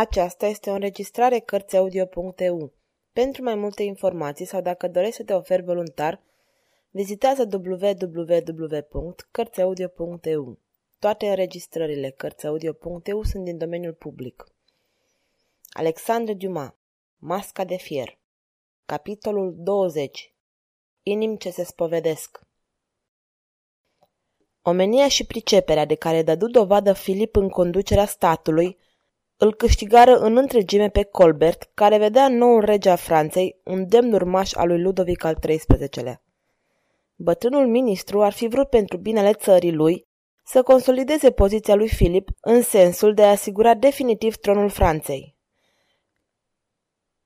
Aceasta este o înregistrare Cărțiaudio.eu. Pentru mai multe informații sau dacă dorești să te oferi voluntar, vizitează www.cărțiaudio.eu. Toate înregistrările Cărțiaudio.eu sunt din domeniul public. Alexandre Dumas Masca de fier Capitolul 20 Inim ce se spovedesc Omenia și priceperea de care dădu dovadă Filip în conducerea statului îl câștigară în întregime pe Colbert, care vedea noul rege a Franței, un demn urmaș al lui Ludovic al XIII-lea. Bătrânul ministru ar fi vrut pentru binele țării lui să consolideze poziția lui Filip în sensul de a asigura definitiv tronul Franței.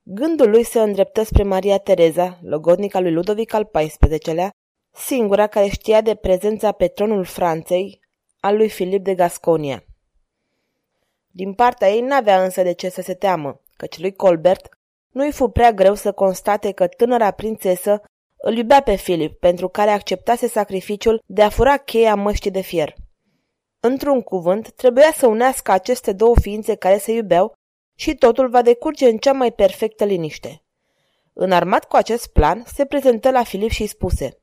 Gândul lui se îndreptă spre Maria Tereza, logodnica lui Ludovic al XIV-lea, singura care știa de prezența pe tronul Franței al lui Filip de Gasconia. Din partea ei n-avea însă de ce să se teamă, căci lui Colbert nu-i fu prea greu să constate că tânăra prințesă îl iubea pe Filip, pentru care acceptase sacrificiul de a fura cheia măștii de fier. Într-un cuvânt, trebuia să unească aceste două ființe care se iubeau și totul va decurge în cea mai perfectă liniște. Înarmat cu acest plan, se prezentă la Filip și îi spuse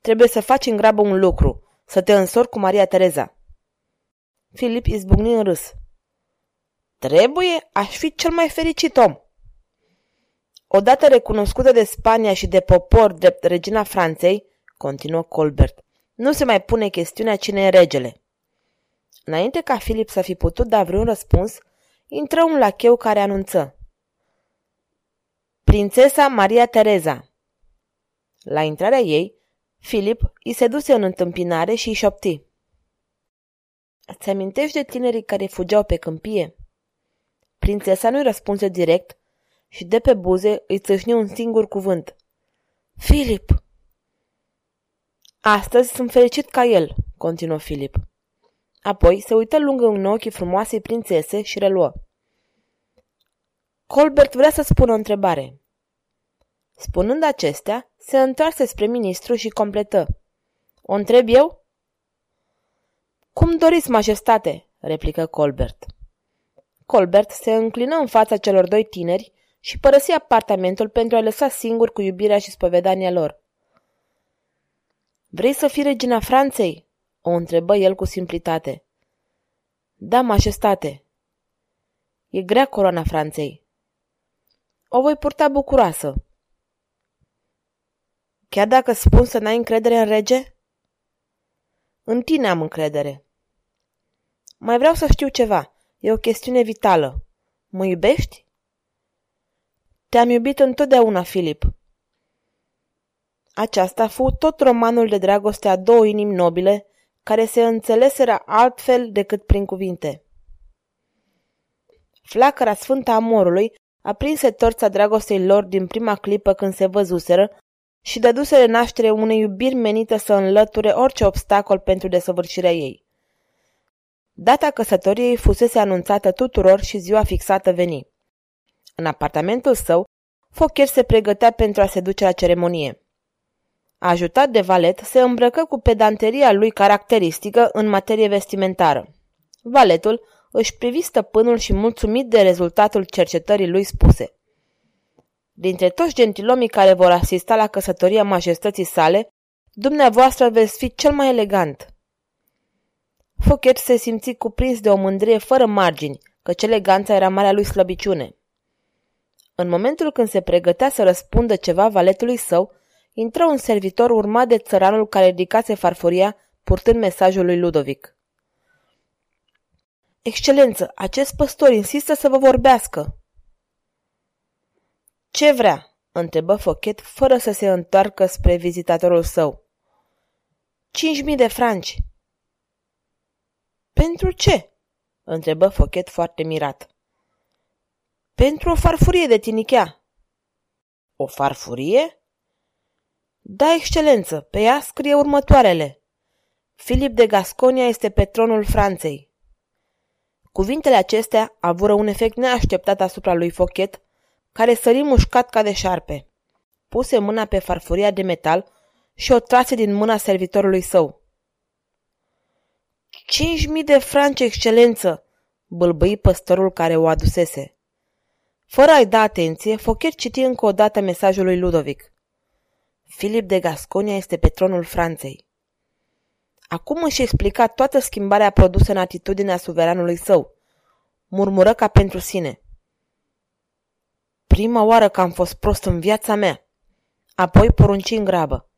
Trebuie să faci în grabă un lucru, să te însori cu Maria Tereza. Filip izbucni în râs. Trebuie, aș fi cel mai fericit om. Odată recunoscută de Spania și de popor drept regina Franței, continuă Colbert, nu se mai pune chestiunea cine e regele. Înainte ca Filip să fi putut da vreun răspuns, intră un lacheu care anunță. Prințesa Maria Tereza. La intrarea ei, Filip îi se duse în întâmpinare și îi șopti. Îți amintești de tinerii care fugeau pe câmpie? Prințesa nu-i răspunse direct și de pe buze îi țâșni un singur cuvânt. Filip! Astăzi sunt fericit ca el, continuă Filip. Apoi se uită lung în ochii frumoasei prințese și reluă. Colbert vrea să spună o întrebare. Spunând acestea, se întoarse spre ministru și completă. O întreb eu? Cum doriți, majestate, replică Colbert. Colbert se înclină în fața celor doi tineri și părăsi apartamentul pentru a lăsa singur cu iubirea și spovedania lor. Vrei să fii regina Franței?" o întrebă el cu simplitate. Da, majestate." E grea coroana Franței." O voi purta bucuroasă." Chiar dacă spun să n-ai încredere în rege?" În tine am încredere." Mai vreau să știu ceva. E o chestiune vitală. Mă iubești? Te-am iubit întotdeauna, Filip. Aceasta fu tot romanul de dragoste a două inimi nobile, care se înțeleseră altfel decât prin cuvinte. Flacăra sfântă a amorului aprinse torța dragostei lor din prima clipă când se văzuseră și dăduse naștere unei iubiri menite să înlăture orice obstacol pentru desăvârșirea ei. Data căsătoriei fusese anunțată tuturor și ziua fixată veni. În apartamentul său, Focher se pregătea pentru a se duce la ceremonie. Ajutat de valet, se îmbrăcă cu pedanteria lui caracteristică în materie vestimentară. Valetul își privi stăpânul și mulțumit de rezultatul cercetării lui spuse. Dintre toți gentilomii care vor asista la căsătoria majestății sale, dumneavoastră veți fi cel mai elegant. Fouquet se simți cuprins de o mândrie fără margini, căci eleganța era marea lui slăbiciune. În momentul când se pregătea să răspundă ceva valetului său, intră un servitor urmat de țăranul care ridicase farfuria, purtând mesajul lui Ludovic. Excelență, acest păstor insistă să vă vorbească. Ce vrea? întrebă Fochet, fără să se întoarcă spre vizitatorul său. Cinci mii de franci, pentru ce?" întrebă Fochet foarte mirat. Pentru o farfurie de tinichea." O farfurie?" Da, excelență, pe ea scrie următoarele. Filip de Gasconia este pe tronul Franței. Cuvintele acestea avură un efect neașteptat asupra lui Fochet, care sări mușcat ca de șarpe. Puse mâna pe farfuria de metal și o trase din mâna servitorului său. Cinci mii de franci, excelență!" bâlbâi păstorul care o adusese. Fără a-i da atenție, Fochet citi încă o dată mesajul lui Ludovic. Filip de Gasconia este pe tronul Franței. Acum își explica toată schimbarea produsă în atitudinea suveranului său. Murmură ca pentru sine. Prima oară că am fost prost în viața mea. Apoi porunci în grabă.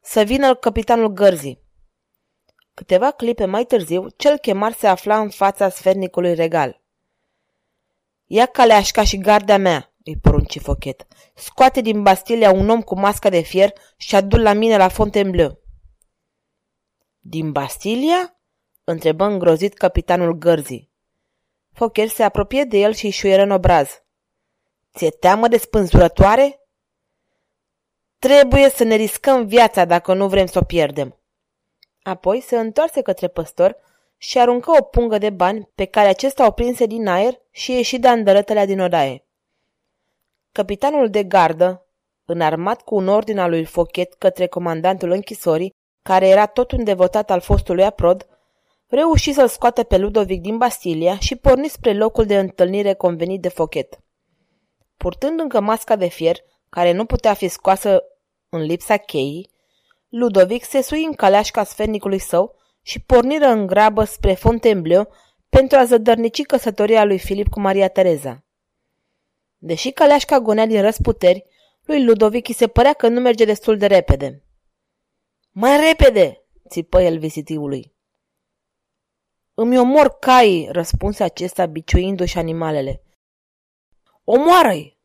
Să vină capitanul gărzii. Câteva clipe mai târziu, cel chemar se afla în fața sfernicului regal. Ia caleașca și gardea mea, îi porunci Fochet. Scoate din Bastilia un om cu masca de fier și adu la mine la Fontainebleau. Din Bastilia? întrebă îngrozit capitanul gărzii. Fochet se apropie de el și îi șuieră în obraz. Ți-e teamă de spânzurătoare? Trebuie să ne riscăm viața dacă nu vrem să o pierdem. Apoi se întoarse către păstor și aruncă o pungă de bani pe care acesta o prinse din aer și ieși de andărătele din odaie. Capitanul de gardă, înarmat cu un ordin al lui Fochet către comandantul închisorii, care era tot un devotat al fostului aprod, reuși să-l scoată pe Ludovic din Bastilia și porni spre locul de întâlnire convenit de Fochet. Purtând încă masca de fier, care nu putea fi scoasă în lipsa cheii, Ludovic se sui în caleașca sfernicului său și porniră în grabă spre Fontainebleau pentru a zădărnici căsătoria lui Filip cu Maria Tereza. Deși caleașca gonea din răsputeri, lui Ludovic îi se părea că nu merge destul de repede. Mai repede!" țipă el vizitiului. Îmi omor caii, răspunse acesta biciuindu-și animalele. Omoară-i!